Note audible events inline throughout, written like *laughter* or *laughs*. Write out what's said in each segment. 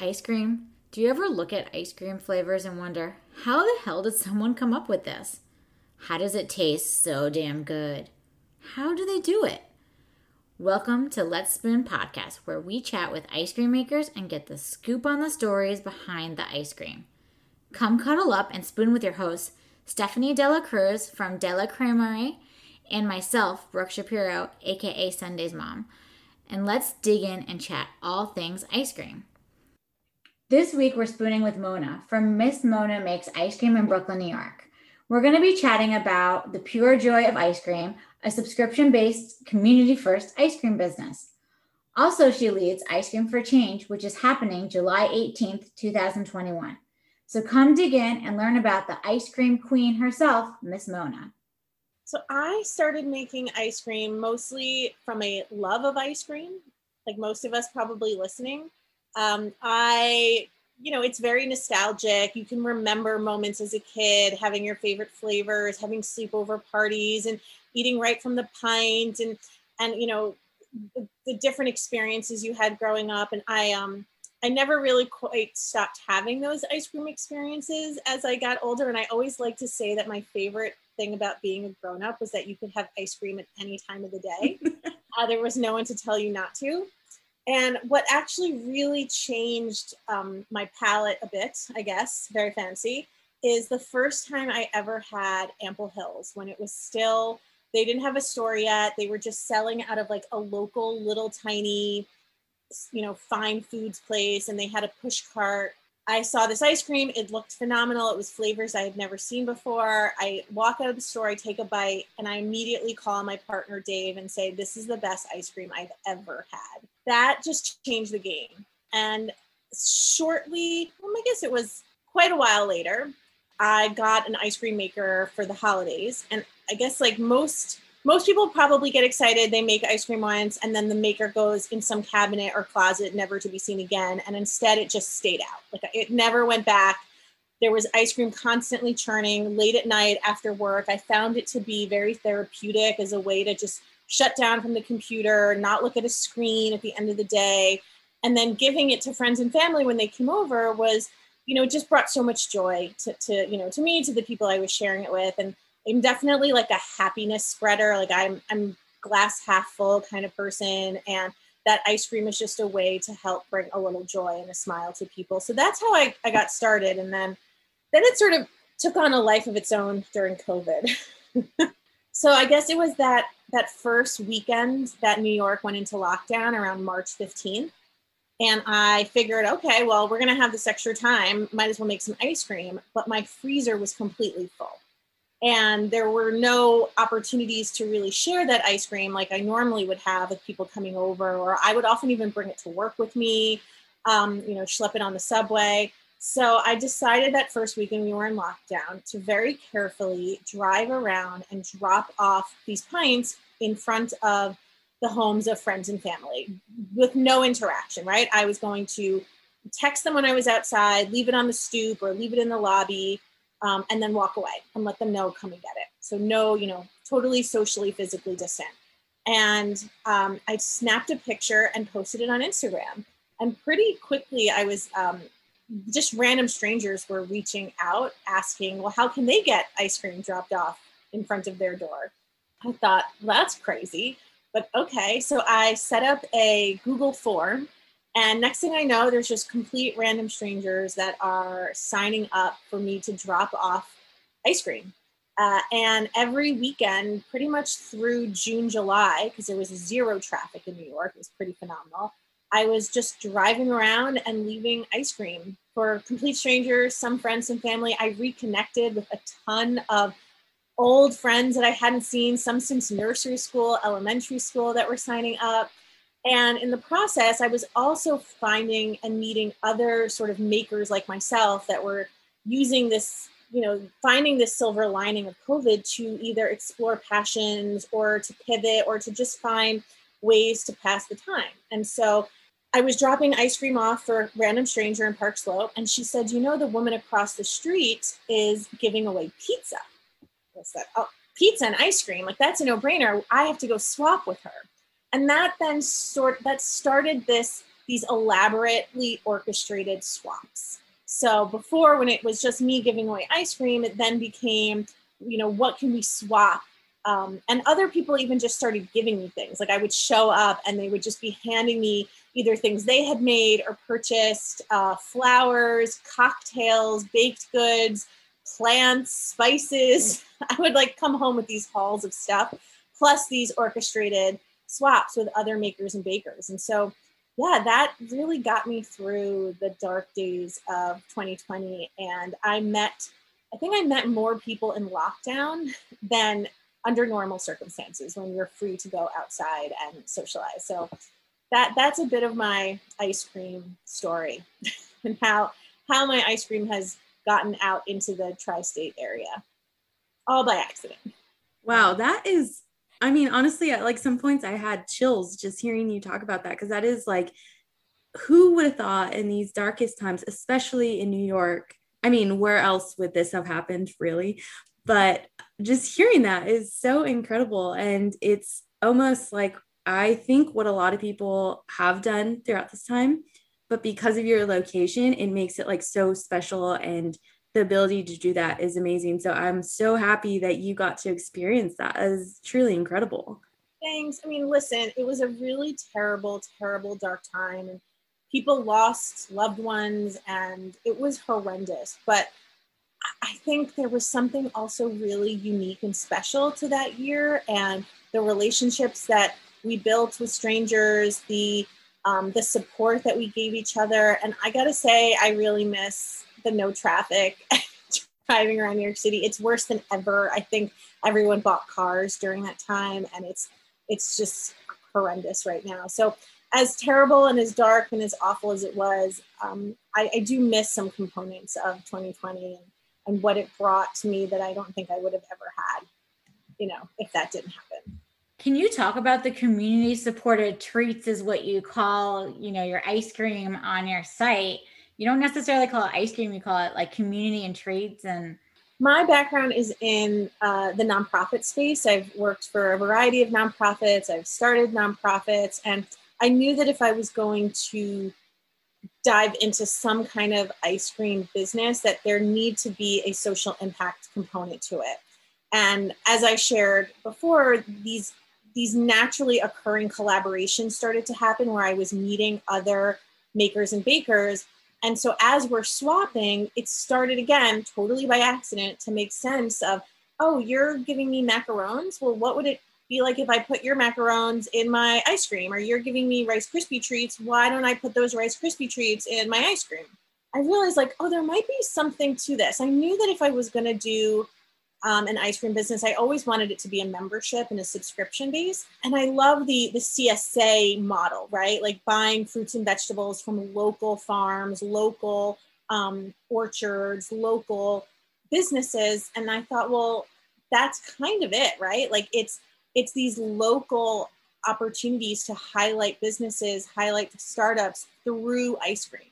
ice cream? Do you ever look at ice cream flavors and wonder, how the hell did someone come up with this? How does it taste so damn good? How do they do it? Welcome to Let's Spoon Podcast, where we chat with ice cream makers and get the scoop on the stories behind the ice cream. Come cuddle up and spoon with your hosts, Stephanie Dela Cruz from Della Creamery, and myself, Brooke Shapiro, aka Sunday's mom. And let's dig in and chat all things ice cream. This week, we're spooning with Mona from Miss Mona Makes Ice Cream in Brooklyn, New York. We're going to be chatting about the pure joy of ice cream, a subscription based, community first ice cream business. Also, she leads Ice Cream for Change, which is happening July 18th, 2021. So come dig in and learn about the ice cream queen herself, Miss Mona. So I started making ice cream mostly from a love of ice cream, like most of us probably listening. Um, I, you know, it's very nostalgic. You can remember moments as a kid, having your favorite flavors, having sleepover parties, and eating right from the pint, and and you know, the, the different experiences you had growing up. And I, um, I never really quite stopped having those ice cream experiences as I got older. And I always like to say that my favorite thing about being a grown up was that you could have ice cream at any time of the day. *laughs* uh, there was no one to tell you not to. And what actually really changed um, my palate a bit, I guess, very fancy, is the first time I ever had Ample Hills when it was still, they didn't have a store yet. They were just selling out of like a local little tiny, you know, fine foods place and they had a push cart I saw this ice cream. It looked phenomenal. It was flavors I had never seen before. I walk out of the store, I take a bite, and I immediately call my partner Dave and say, This is the best ice cream I've ever had. That just changed the game. And shortly, well, I guess it was quite a while later, I got an ice cream maker for the holidays. And I guess, like most most people probably get excited they make ice cream once and then the maker goes in some cabinet or closet never to be seen again and instead it just stayed out like it never went back there was ice cream constantly churning late at night after work i found it to be very therapeutic as a way to just shut down from the computer not look at a screen at the end of the day and then giving it to friends and family when they came over was you know just brought so much joy to, to you know to me to the people i was sharing it with and I'm definitely like a happiness spreader. Like I'm I'm glass half full kind of person and that ice cream is just a way to help bring a little joy and a smile to people. So that's how I, I got started. And then then it sort of took on a life of its own during COVID. *laughs* so I guess it was that that first weekend that New York went into lockdown around March 15th. And I figured, okay, well, we're gonna have this extra time, might as well make some ice cream. But my freezer was completely full and there were no opportunities to really share that ice cream like I normally would have with people coming over, or I would often even bring it to work with me, um, you know, schlep it on the subway. So I decided that first weekend we were in lockdown to very carefully drive around and drop off these pints in front of the homes of friends and family with no interaction, right? I was going to text them when I was outside, leave it on the stoop or leave it in the lobby um, and then walk away and let them know come and get it. So no you know totally socially physically distant. And um, i snapped a picture and posted it on instagram. And pretty quickly i was um, just random strangers were reaching out asking well how can they get ice cream dropped off in front of their door i thought well, that's crazy but okay so i set up a google form and next thing I know, there's just complete random strangers that are signing up for me to drop off ice cream. Uh, and every weekend, pretty much through June, July, because there was zero traffic in New York, it was pretty phenomenal. I was just driving around and leaving ice cream for complete strangers, some friends, some family. I reconnected with a ton of old friends that I hadn't seen, some since nursery school, elementary school that were signing up. And in the process, I was also finding and meeting other sort of makers like myself that were using this, you know, finding this silver lining of COVID to either explore passions or to pivot or to just find ways to pass the time. And so I was dropping ice cream off for a random stranger in Park Slope, and she said, You know, the woman across the street is giving away pizza. I said, Oh, pizza and ice cream, like that's a no brainer. I have to go swap with her and that then sort that started this these elaborately orchestrated swaps. So before, when it was just me giving away ice cream, it then became, you know, what can we swap? Um, and other people even just started giving me things. Like I would show up and they would just be handing me either things they had made or purchased, uh, flowers, cocktails, baked goods, plants, spices. *laughs* I would like come home with these hauls of stuff, plus these orchestrated swaps with other makers and bakers. And so, yeah, that really got me through the dark days of 2020. And I met, I think I met more people in lockdown than under normal circumstances when you're free to go outside and socialize. So that that's a bit of my ice cream story *laughs* and how how my ice cream has gotten out into the tri-state area all by accident wow that is i mean honestly at like some points i had chills just hearing you talk about that because that is like who would have thought in these darkest times especially in new york i mean where else would this have happened really but just hearing that is so incredible and it's almost like I think what a lot of people have done throughout this time, but because of your location, it makes it like so special and the ability to do that is amazing. So I'm so happy that you got to experience that truly incredible. Thanks. I mean, listen, it was a really terrible, terrible, dark time. And people lost loved ones and it was horrendous. But I think there was something also really unique and special to that year and the relationships that we built with strangers, the um, the support that we gave each other. And I gotta say, I really miss the no traffic *laughs* driving around New York City. It's worse than ever. I think everyone bought cars during that time, and it's it's just horrendous right now. So as terrible and as dark and as awful as it was, um, I, I, do miss some components of 2020 and, and what it brought to me that I don't think I would have ever had, you know, if that didn't happen. Can you talk about the community supported treats is what you call, you know, your ice cream on your site? You don't necessarily call it ice cream, you call it like community and treats and my background is in uh, the nonprofit space. I've worked for a variety of nonprofits. I've started nonprofits, and I knew that if I was going to dive into some kind of ice cream business, that there need to be a social impact component to it. And as I shared before, these these naturally occurring collaborations started to happen where I was meeting other makers and bakers. And so as we're swapping, it started again totally by accident to make sense of, oh, you're giving me macarons. Well, what would it be like if I put your macarons in my ice cream? Or you're giving me Rice Krispie treats. Why don't I put those Rice Krispie treats in my ice cream? I realized like, oh, there might be something to this. I knew that if I was going to do um, an ice cream business, I always wanted it to be a membership and a subscription base. And I love the the CSA model, right? Like buying fruits and vegetables from local farms, local um, orchards, local businesses. And I thought, well, that's kind of it, right? Like it's it's these local opportunities to highlight businesses, highlight startups through ice cream.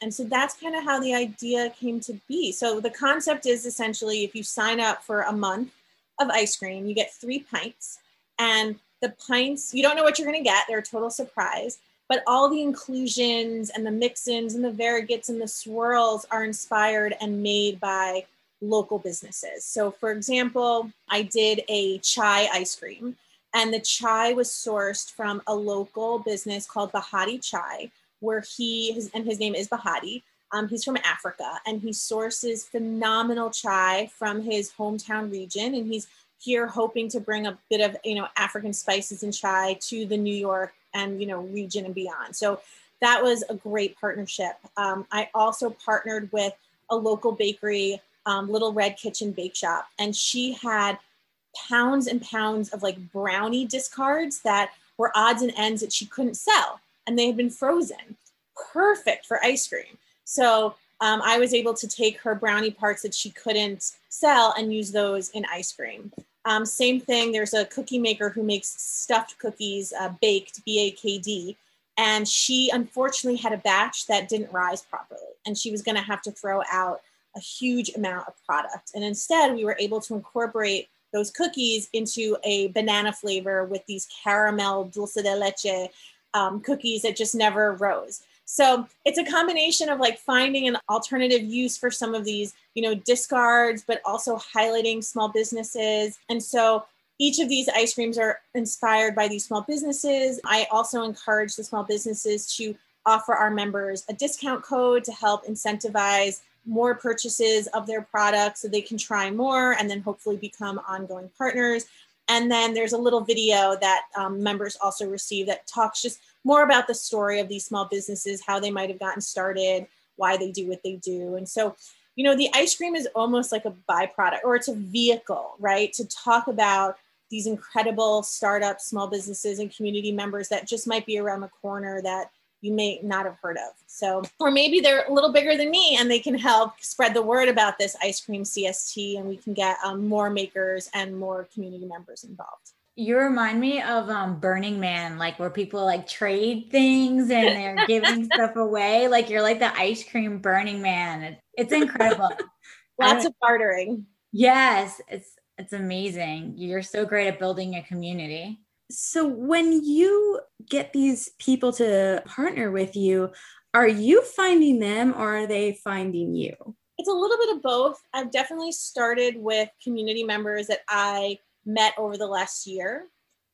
And so that's kind of how the idea came to be. So the concept is essentially if you sign up for a month of ice cream, you get three pints. And the pints, you don't know what you're going to get, they're a total surprise. But all the inclusions and the mix ins and the variegates and the swirls are inspired and made by local businesses. So, for example, I did a chai ice cream, and the chai was sourced from a local business called Bahati Chai where he his, and his name is Bahati. Um, he's from Africa and he sources phenomenal chai from his hometown region, and he's here hoping to bring a bit of you know African spices and chai to the New York and you know region and beyond. So that was a great partnership. Um, I also partnered with a local bakery, um, Little Red Kitchen Bake Shop, and she had pounds and pounds of like brownie discards that were odds and ends that she couldn't sell and they had been frozen. Perfect for ice cream. So um, I was able to take her brownie parts that she couldn't sell and use those in ice cream. Um, same thing, there's a cookie maker who makes stuffed cookies, uh, baked, B A K D. And she unfortunately had a batch that didn't rise properly. And she was going to have to throw out a huge amount of product. And instead, we were able to incorporate those cookies into a banana flavor with these caramel dulce de leche um, cookies that just never rose. So it's a combination of like finding an alternative use for some of these, you know, discards, but also highlighting small businesses. And so each of these ice creams are inspired by these small businesses. I also encourage the small businesses to offer our members a discount code to help incentivize more purchases of their products so they can try more and then hopefully become ongoing partners. And then there's a little video that um, members also receive that talks just more about the story of these small businesses, how they might have gotten started, why they do what they do. And so, you know, the ice cream is almost like a byproduct or it's a vehicle, right, to talk about these incredible startups, small businesses, and community members that just might be around the corner that you may not have heard of. So, or maybe they're a little bigger than me and they can help spread the word about this ice cream CST and we can get um, more makers and more community members involved. You remind me of um, Burning Man, like where people like trade things and they're *laughs* giving stuff away. Like you're like the ice cream Burning Man. It's incredible. *laughs* Lots of bartering. Yes, it's it's amazing. You're so great at building a community. So when you get these people to partner with you, are you finding them or are they finding you? It's a little bit of both. I've definitely started with community members that I met over the last year.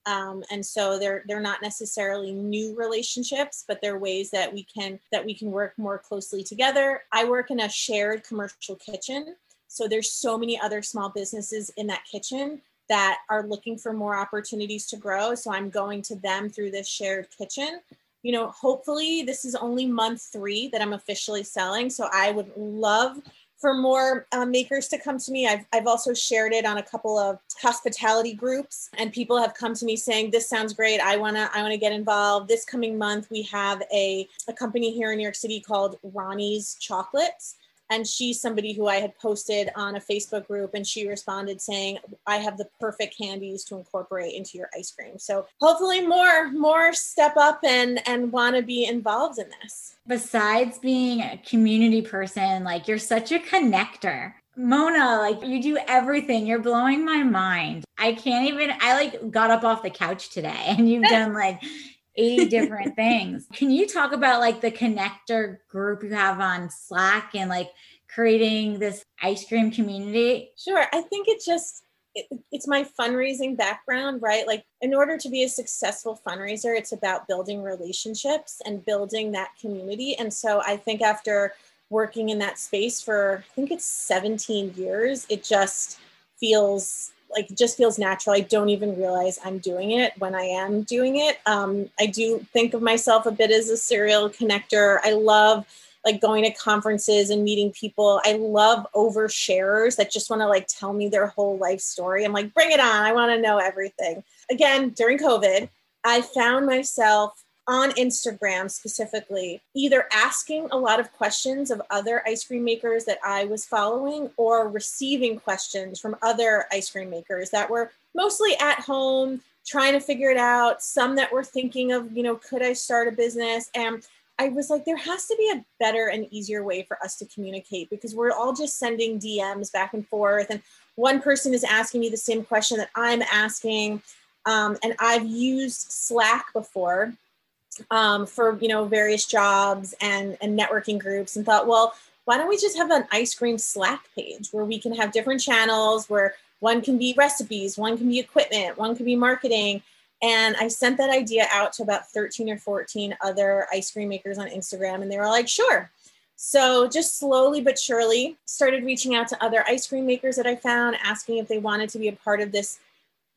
Um, and so they're they're not necessarily new relationships but they're ways that we can that we can work more closely together i work in a shared commercial kitchen so there's so many other small businesses in that kitchen that are looking for more opportunities to grow. So I'm going to them through this shared kitchen. You know, hopefully this is only month three that I'm officially selling. So I would love for more uh, makers to come to me. I've, I've also shared it on a couple of hospitality groups and people have come to me saying, this sounds great. I want to, I want to get involved. This coming month, we have a, a company here in New York City called Ronnie's Chocolates and she's somebody who I had posted on a Facebook group and she responded saying I have the perfect candies to incorporate into your ice cream. So hopefully more more step up and and want to be involved in this. Besides being a community person, like you're such a connector. Mona, like you do everything. You're blowing my mind. I can't even I like got up off the couch today *laughs* and you've *laughs* done like 80 *laughs* different things. Can you talk about like the connector group you have on Slack and like creating this ice cream community? Sure. I think it just it, it's my fundraising background, right? Like in order to be a successful fundraiser, it's about building relationships and building that community. And so I think after working in that space for I think it's 17 years, it just feels like just feels natural. I don't even realize I'm doing it when I am doing it. Um, I do think of myself a bit as a serial connector. I love like going to conferences and meeting people. I love oversharers that just want to like tell me their whole life story. I'm like, bring it on. I want to know everything. Again, during COVID, I found myself on Instagram specifically, either asking a lot of questions of other ice cream makers that I was following or receiving questions from other ice cream makers that were mostly at home trying to figure it out, some that were thinking of, you know, could I start a business? And I was like, there has to be a better and easier way for us to communicate because we're all just sending DMs back and forth. And one person is asking me the same question that I'm asking. Um, and I've used Slack before um, for you know various jobs and and networking groups and thought well why don't we just have an ice cream slack page where we can have different channels where one can be recipes one can be equipment one can be marketing. And i sent that idea out to about 13 or 14 other ice cream makers on instagram and they were like sure. So just slowly but surely started reaching out to other ice cream makers that i found asking if they wanted to be a part of this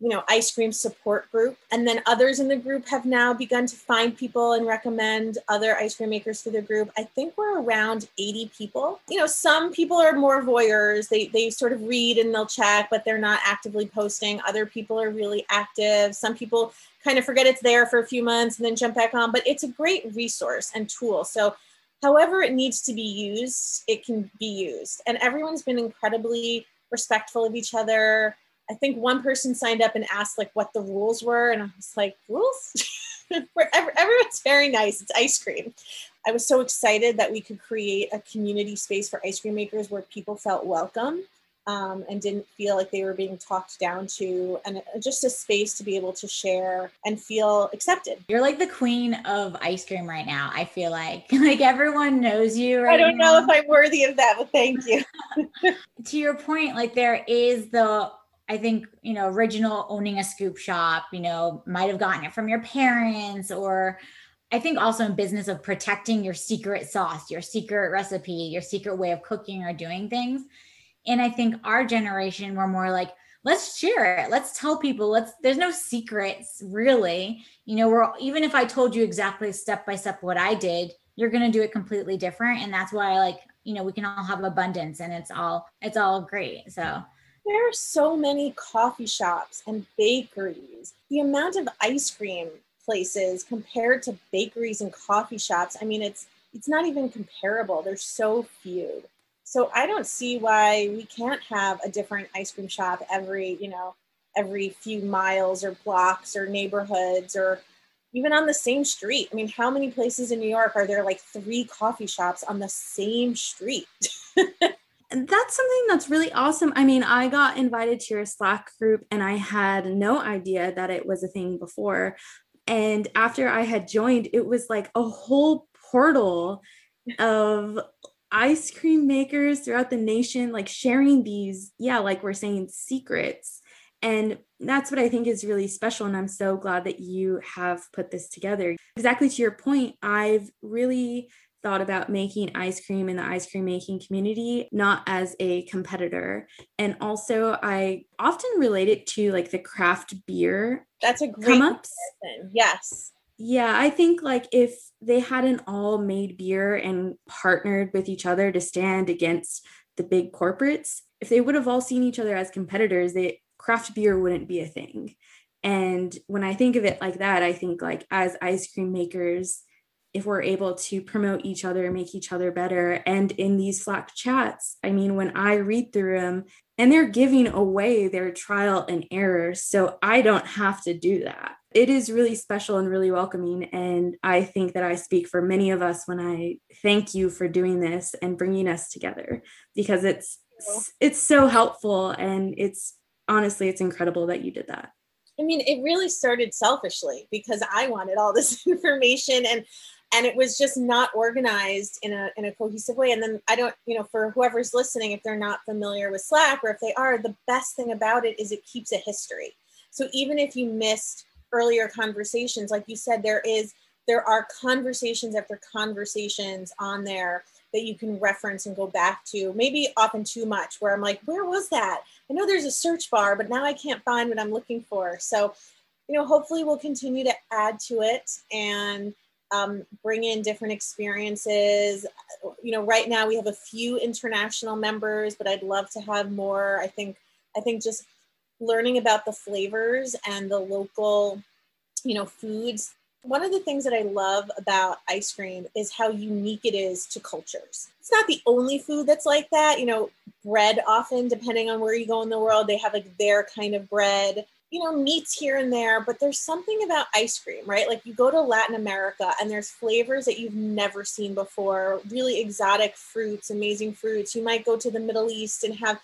you know ice cream support group. And then others in the group have now begun to find people and recommend other ice cream makers for the group. I think we're around 80 people. You know some people are more voyeurs. They they sort of read and they'll check but they're not actively posting. Other people are really active. Some people kind of forget it's there for a few months and then jump back on but it's a great resource and tool. So however it needs to be used it can be used. And everyone's been incredibly respectful of each other I think one person signed up and asked like what the rules were, and I was like, rules? *laughs* Everyone's very nice. It's ice cream. I was so excited that we could create a community space for ice cream makers where people felt welcome um, and didn't feel like they were being talked down to, and just a space to be able to share and feel accepted. You're like the queen of ice cream right now. I feel like *laughs* like everyone knows you. Right I don't now. know if I'm worthy of that, but thank you. *laughs* to your point, like there is the I think, you know, original owning a scoop shop, you know, might have gotten it from your parents or I think also in business of protecting your secret sauce, your secret recipe, your secret way of cooking or doing things. And I think our generation, we're more like, let's share it. Let's tell people. Let's, there's no secrets really. You know, we're, even if I told you exactly step by step what I did, you're going to do it completely different. And that's why, like, you know, we can all have abundance and it's all, it's all great. So, there are so many coffee shops and bakeries. The amount of ice cream places compared to bakeries and coffee shops, I mean, it's it's not even comparable. There's so few. So I don't see why we can't have a different ice cream shop every, you know, every few miles or blocks or neighborhoods or even on the same street. I mean, how many places in New York are there like three coffee shops on the same street? *laughs* that's something that's really awesome. I mean, I got invited to your Slack group and I had no idea that it was a thing before. And after I had joined, it was like a whole portal of ice cream makers throughout the nation, like sharing these, yeah, like we're saying, secrets. And that's what I think is really special. And I'm so glad that you have put this together. Exactly to your point, I've really thought about making ice cream in the ice cream making community not as a competitor. And also i often relate it to like the craft beer that's a great come ups yes. Yeah i think like if they hadn't all made beer and partnered with each other to stand against the big corporates if they would have all seen each other as competitors they craft beer wouldn't be a thing. And when i think of it like that i think like as ice cream makers if we're able to promote each other and make each other better. And in these slack chats i mean when i read through them and they're giving away their trial and error so i don't have to do that. It is really special and really welcoming and i think that i speak for many of us when i thank you for doing this and bringing us together because it's it's so helpful and it's honestly it's incredible that you did that. I mean, it really started selfishly because I wanted all this *laughs* information and and it was just not organized in a in a cohesive way. And then i don't you know for whoever's listening if they're not familiar with slack or if they are the best thing about it is it keeps a history. So even if you missed earlier conversations like you said there is there are conversations after conversations on there that you can reference and go back to maybe often too much where i'm like where was that? I know there's a search bar but now i can't find what i'm looking for. So you know hopefully we'll continue to add to it and um, bring in different experiences. You know, right now we have a few international members, but I'd love to have more. I think I think just learning about the flavors and the local, you know, foods. One of the things that I love about ice cream is how unique it is to cultures. It's not the only food that's like that. You know, bread often, depending on where you go in the world, they have like their kind of bread you know, meats here and there, but there's something about ice cream, right? Like you go to Latin America and there's flavors that you've never seen before, really exotic fruits, amazing fruits. You might go to the Middle East and have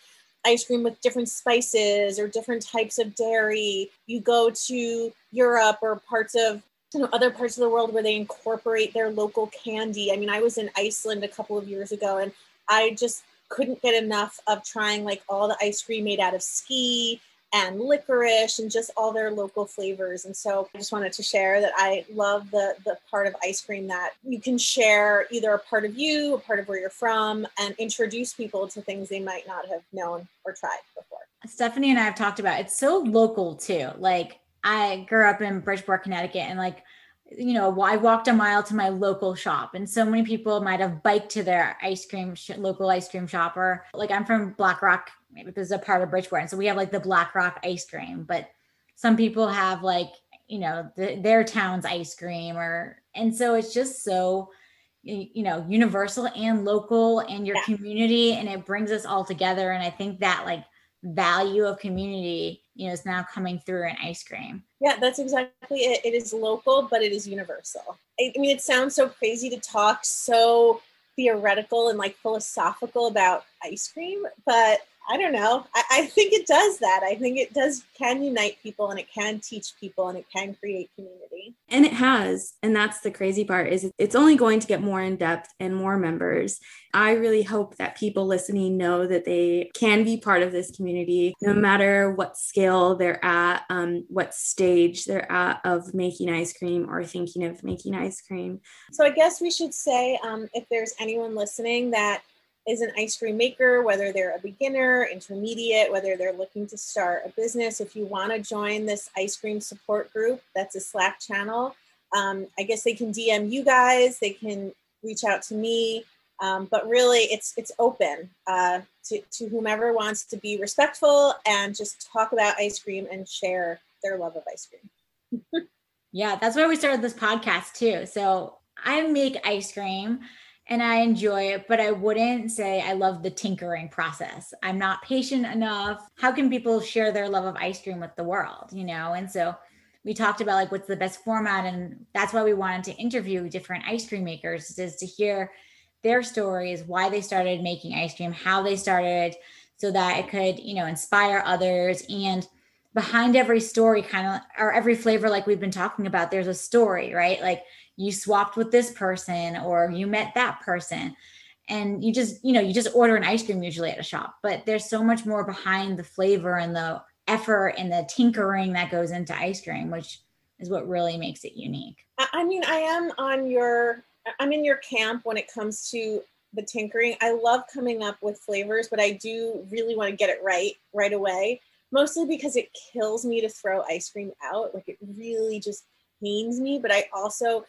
ice cream with different spices or different types of dairy. You go to Europe or parts of you know other parts of the world where they incorporate their local candy. I mean, I was in Iceland a couple of years ago and I just couldn't get enough of trying like all the ice cream made out of skyr and licorice and just all their local flavors. And so I just wanted to share that I love the the part of ice cream that you can share either a part of you, a part of where you're from, and introduce people to things they might not have known or tried before. Stephanie and I have talked about it's so local too. Like I grew up in Bridgeport, Connecticut, and like you know, I walked a mile to my local shop, and so many people might have biked to their ice cream sh- local ice cream shop. Or like I'm from Black Rock, this is a part of Bridgeport, and so we have like the Black Rock ice cream. But some people have like you know the, their town's ice cream, or and so it's just so you know universal and local and your yeah. community, and it brings us all together. And I think that like value of community you know is now coming through in ice cream yeah that's exactly it it is local but it is universal i mean it sounds so crazy to talk so theoretical and like philosophical about ice cream but I don't know. I, I, think it does that. I think it does can unite people and it can teach people and it can create community. And it has. And that's the crazy part is it's only going to get more in depth and more members. I really hope that people listening know that they can be part of this community no matter what scale they're at, um, what stage they're at of making ice cream or thinking of making ice cream. So I guess we should say um, if there's anyone listening that is an ice cream maker, whether they're a beginner, intermediate, whether they're looking to start a business, if you want to join this ice cream support group, that's a Slack channel. Um, I guess they can DM you guys, they can reach out to me, um, but really it's it's open uh, to, to whomever wants to be respectful and just talk about ice cream and share their love of ice cream. *laughs* yeah, that's why we started this podcast too. So I make ice cream and I enjoy it, but I wouldn't say I love the tinkering process. I'm not patient enough. How can people share their love of ice cream with the world, you know? And so we talked about like what's the best format and that's why we wanted to interview different ice cream makers is to hear their stories, why they started making ice cream, how they started so that it could, you know, inspire others and behind every story kind of or every flavor like we've been talking about there's a story, right? Like you swapped with this person or you met that person. And you just you know you just order an ice cream usually at a shop but there's so much more behind the flavor and the effort and the tinkering that goes into ice cream which is what really makes it unique. I mean i am on your i'm in your camp when it comes to the tinkering. I love coming up with flavors but i do really want to get it right right away mostly because it kills me to throw ice cream out like it really just pains me but i also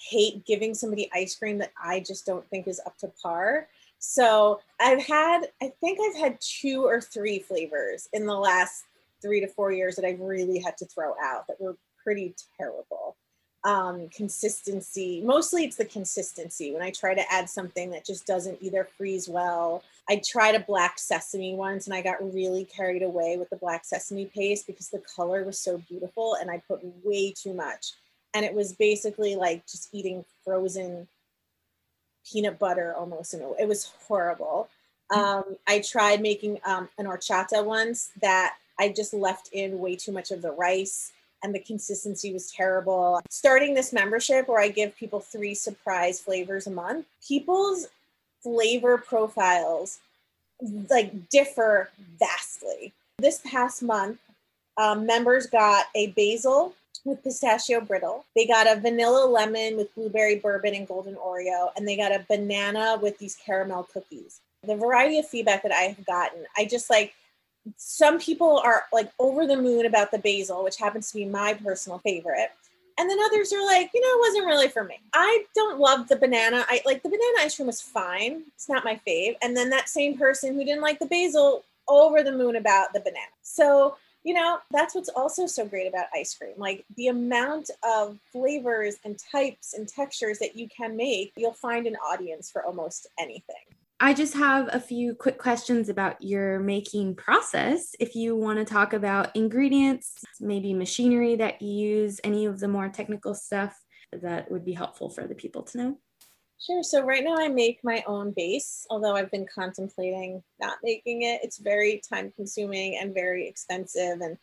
hate giving somebody ice cream that I just don't think is up to par. So I've had, I think I've had two or three flavors in the last three to four years that I've really had to throw out that were pretty terrible. Um, consistency, mostly it's the consistency. When I try to add something that just doesn't either freeze well, I tried a black sesame once and I got really carried away with the black sesame paste because the color was so beautiful and I put way too much. And it was basically like just eating frozen peanut butter almost and it was horrible. Mm. um, i tried making um, an horchata once that i just left in way too much of the rice and the consistency was terrible. Starting this membership where i give people three surprise flavors a month people's flavor profiles like differ vastly this past month um, members got a basil with pistachio brittle. They got a vanilla lemon with blueberry bourbon and golden Oreo, and they got a banana with these caramel cookies. The variety of feedback that I have gotten, I just like some people are like over the moon about the basil, which happens to be my personal favorite. And then others are like, you know, it wasn't really for me. I don't love the banana. I like the banana ice cream was fine. It's not my fave. And then that same person who didn't like the basil over the moon about the banana. So you know, that's what's also so great about ice cream. Like the amount of flavors and types and textures that you can make, you'll find an audience for almost anything. I just have a few quick questions about your making process. If you want to talk about ingredients, maybe machinery that you use, any of the more technical stuff that would be helpful for the people to know. Sure. So right now I make my own base, although I've been contemplating not making it. It's very time consuming and very expensive. And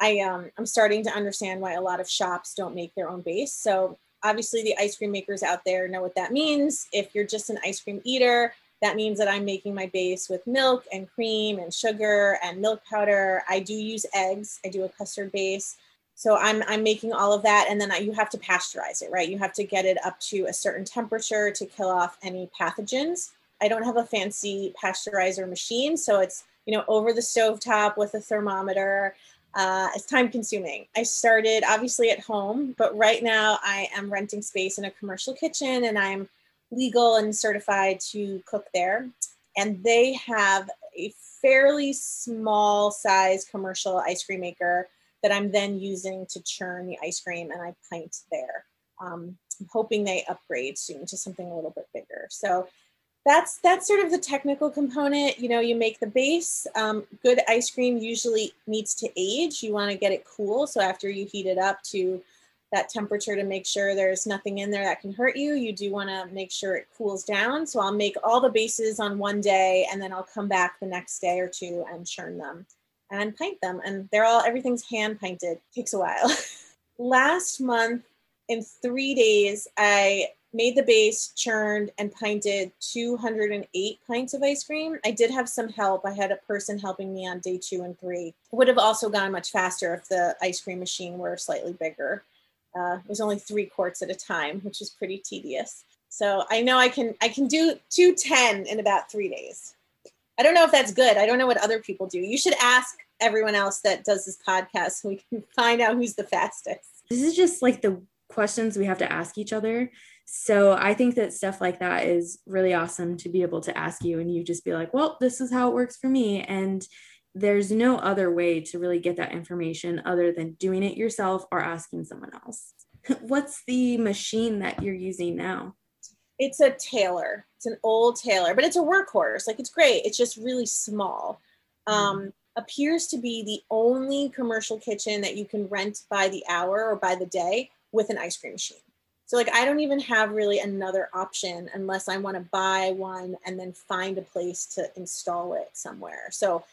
I um I'm starting to understand why a lot of shops don't make their own base. So obviously the ice cream makers out there know what that means. If you're just an ice cream eater, that means that I'm making my base with milk and cream and sugar and milk powder. I do use eggs. I do a custard base. So I'm I'm making all of that, and then I, you have to pasteurize it, right? You have to get it up to a certain temperature to kill off any pathogens. I don't have a fancy pasteurizer machine, so it's you know over the stove top with a thermometer. Uh, it's time consuming. I started obviously at home, but right now I am renting space in a commercial kitchen, and I'm legal and certified to cook there. And they have a fairly small size commercial ice cream maker that I'm then using to churn the ice cream and I pint there. Um, I'm hoping they upgrade soon to something a little bit bigger. So that's that's sort of the technical component. You know, you make the base. Um, good ice cream usually needs to age. You want to get it cool. So after you heat it up to that temperature to make sure there's nothing in there that can hurt you. You do want to make sure it cools down. So I'll make all the bases on one day and then I'll come back the next day or two and churn them and pint them. And they're all, everything's hand pinted. Takes a while. *laughs* Last month, in three days, I made the base, churned, and pinted 208 pints of ice cream. I did have some help. I had a person helping me on day two and three. It would have also gone much faster if the ice cream machine were slightly bigger. Uh, it was only three quarts at a time, which is pretty tedious. So I know I can I can do 210 in about three days. I don't know if that's good. I don't know what other people do. You should ask everyone else that does this podcast so we can *laughs* find out who's the fastest. This is just like the questions we have to ask each other. So I think that stuff like that is really awesome to be able to ask you and you just be like, well, this is how it works for me. And there's no other way to really get that information other than doing it yourself or asking someone else. *laughs* What's the machine that you're using now? It's a Taylor. It's an old Taylor, but it's a workhorse. Like it's great. It's just really small. Um, appears to be the only commercial kitchen that you can rent by the hour or by the day with an ice cream machine. So like I don't even have really another option unless I want to buy one and then find a place to install it somewhere. So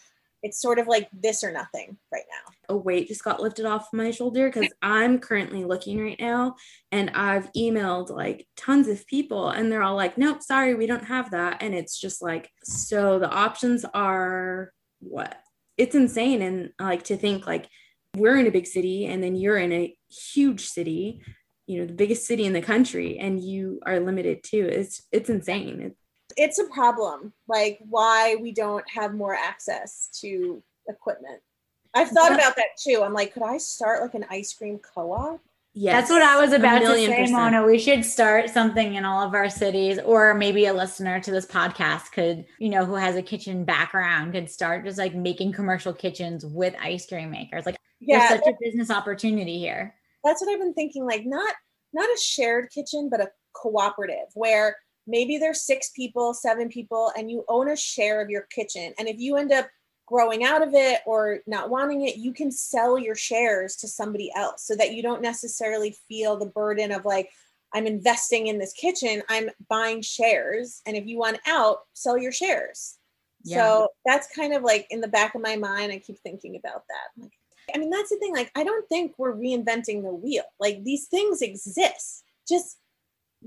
it's sort of like this or nothing right now. A weight just got lifted off my shoulder because I'm currently looking right now and I've emailed like tons of people and they're all like, nope, sorry, we don't have that. And it's just like, so the options are what? It's insane. And like to think like we're in a big city and then you're in a huge city, you know, the biggest city in the country and you are limited too. It's it's insane. It's it's a problem like why we don't have more access to equipment i've thought about that too i'm like could i start like an ice cream co-op Yes, That's what I was about to say, percent. Mona. We should start something in all of our cities, or maybe a listener to this podcast could, you know, who has a kitchen background could start just like making commercial kitchens with ice cream makers. Like, yeah, there's such a business opportunity here. That's what I've been thinking. Like, not not a shared kitchen, but a cooperative where maybe there's six people, seven people, and you own a share of your kitchen. And if you end up growing out of it or not wanting it, you can sell your shares to somebody else so that you don't necessarily feel the burden of like, I'm investing in this kitchen, I'm buying shares. And if you want out, sell your shares. Yeah. So that's kind of like in the back of my mind, I keep thinking about that. Like, I mean, that's the thing. Like, I don't think we're reinventing the wheel. Like, these things exist. Just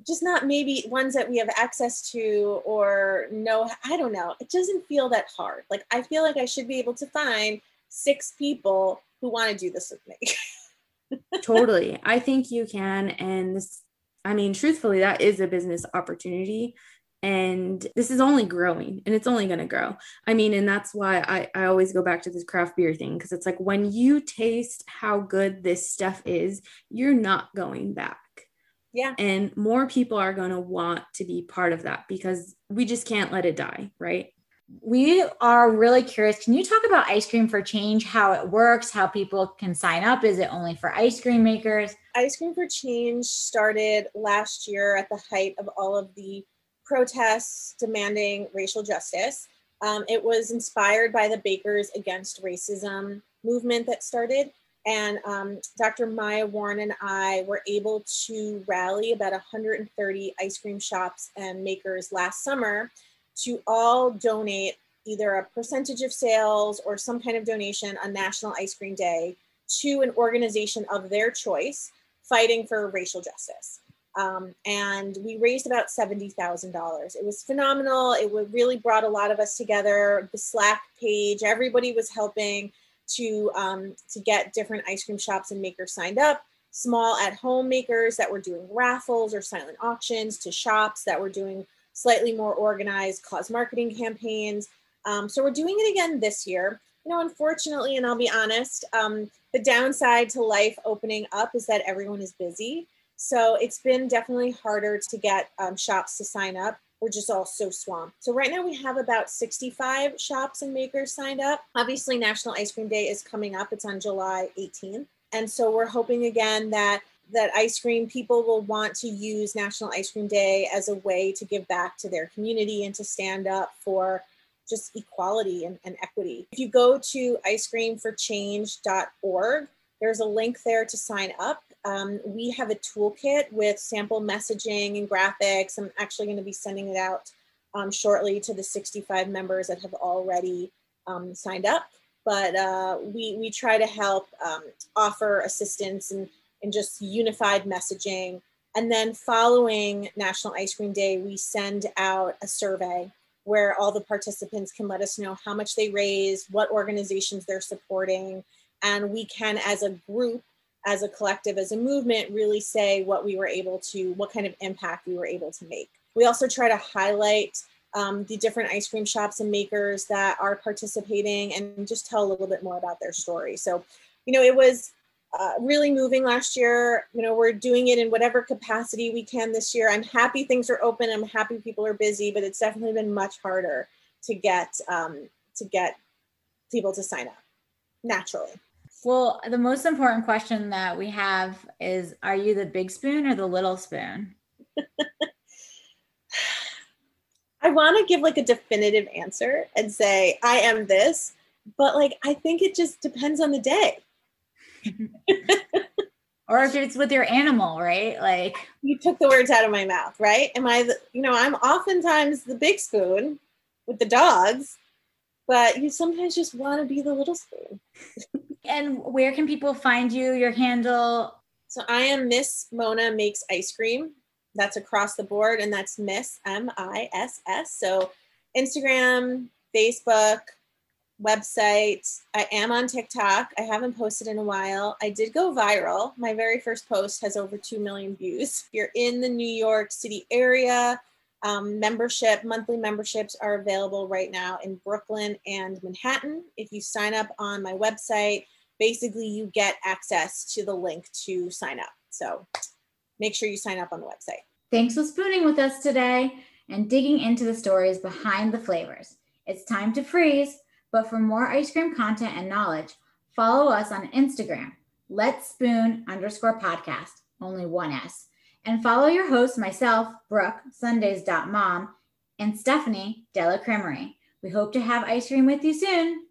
just not maybe ones that we have access to or know i don't know. It doesn't feel that hard. Like i feel like i should be able to find six people who want to do this with me. *laughs* Totally. I think you can and this i mean truthfully that is a business opportunity and this is only growing and it's only going to grow. I mean and that's why i, I always go back to this craft beer thing because it's like when you taste how good this stuff is you're not going back yeah. And more people are going to want to be part of that because we just can't let it die, right? We are really curious. Can you talk about Ice Cream for Change, how it works, how people can sign up? Is it only for ice cream makers? Ice Cream for Change started last year at the height of all of the protests demanding racial justice. Um, it was inspired by the Bakers Against Racism movement that started. And um, Dr. Maya Warren and I were able to rally about 130 ice cream shops and makers last summer to all donate either a percentage of sales or some kind of donation on National Ice Cream Day to an organization of their choice fighting for racial justice. Um, and we raised about $70,000. It was phenomenal. It really brought a lot of us together. The Slack page, everybody was helping to um, to get different ice cream shops and makers signed up. Small at home makers that were doing raffles or silent auctions to shops that were doing slightly more organized cause marketing campaigns. Um, so we're doing it again this year. You know unfortunately and i'll be honest um, the downside to life opening up is that everyone is busy. So it's been definitely harder to get um, shops to sign up we're just all so swamped. So right now we have about 65 shops and makers signed up. Obviously, National Ice Cream Day is coming up. It's on July 18th. And so we're hoping again that that ice cream people will want to use National Ice Cream Day as a way to give back to their community and to stand up for just equality and, and equity. If you go to icecreamforchange.org, there's a link there to sign up. Um, we have a toolkit with sample messaging and graphics. I'm actually going to be sending it out um, shortly to the 65 members that have already um, signed up. But uh, we, we try to help um, offer assistance and, and just unified messaging. And then following National Ice Cream Day, we send out a survey where all the participants can let us know how much they raised, what organizations they're supporting, and we can, as a group, as a collective, as a movement, really say what we were able to, what kind of impact we were able to make. We also try to highlight um, the different ice cream shops and makers that are participating and just tell a little bit more about their story. So, you know, it was uh, really moving last year. You know, we're doing it in whatever capacity we can this year. I'm happy things are open. I'm happy people are busy, but it's definitely been much harder to get um, to get people to sign up naturally. Well, the most important question that we have is: Are you the big spoon or the little spoon? *sighs* I want to give like a definitive answer and say I am this, but like I think it just depends on the day. *laughs* or if it's with your animal, right? Like you took the words out of my mouth, right? Am I the, you know, I'm oftentimes the big spoon with the dogs, but you sometimes just want to be the little spoon. *laughs* and where can people find you? Your handle? So I am Miss Mona Makes Ice Cream. That's across the board, and that's Miss M I S S. So Instagram, Facebook, website. I am on TikTok. I haven't posted in a while. I did go viral. My very first post has over 2 million views. If you're in the New York City area, um, membership, monthly memberships are available right now in Brooklyn and Manhattan. If you sign up on my website, basically you get access to the link to sign up. So make sure you sign up on the website. Thanks for spooning with us today and digging into the stories behind the flavors. It's time to freeze but for more ice cream content and knowledge, follow us on Instagram, Let's Spoon underscore podcast, only one S. And follow your hosts, myself, Brooke, Sundays.mom, and Stephanie Della Creamery. We hope to have ice cream with you soon.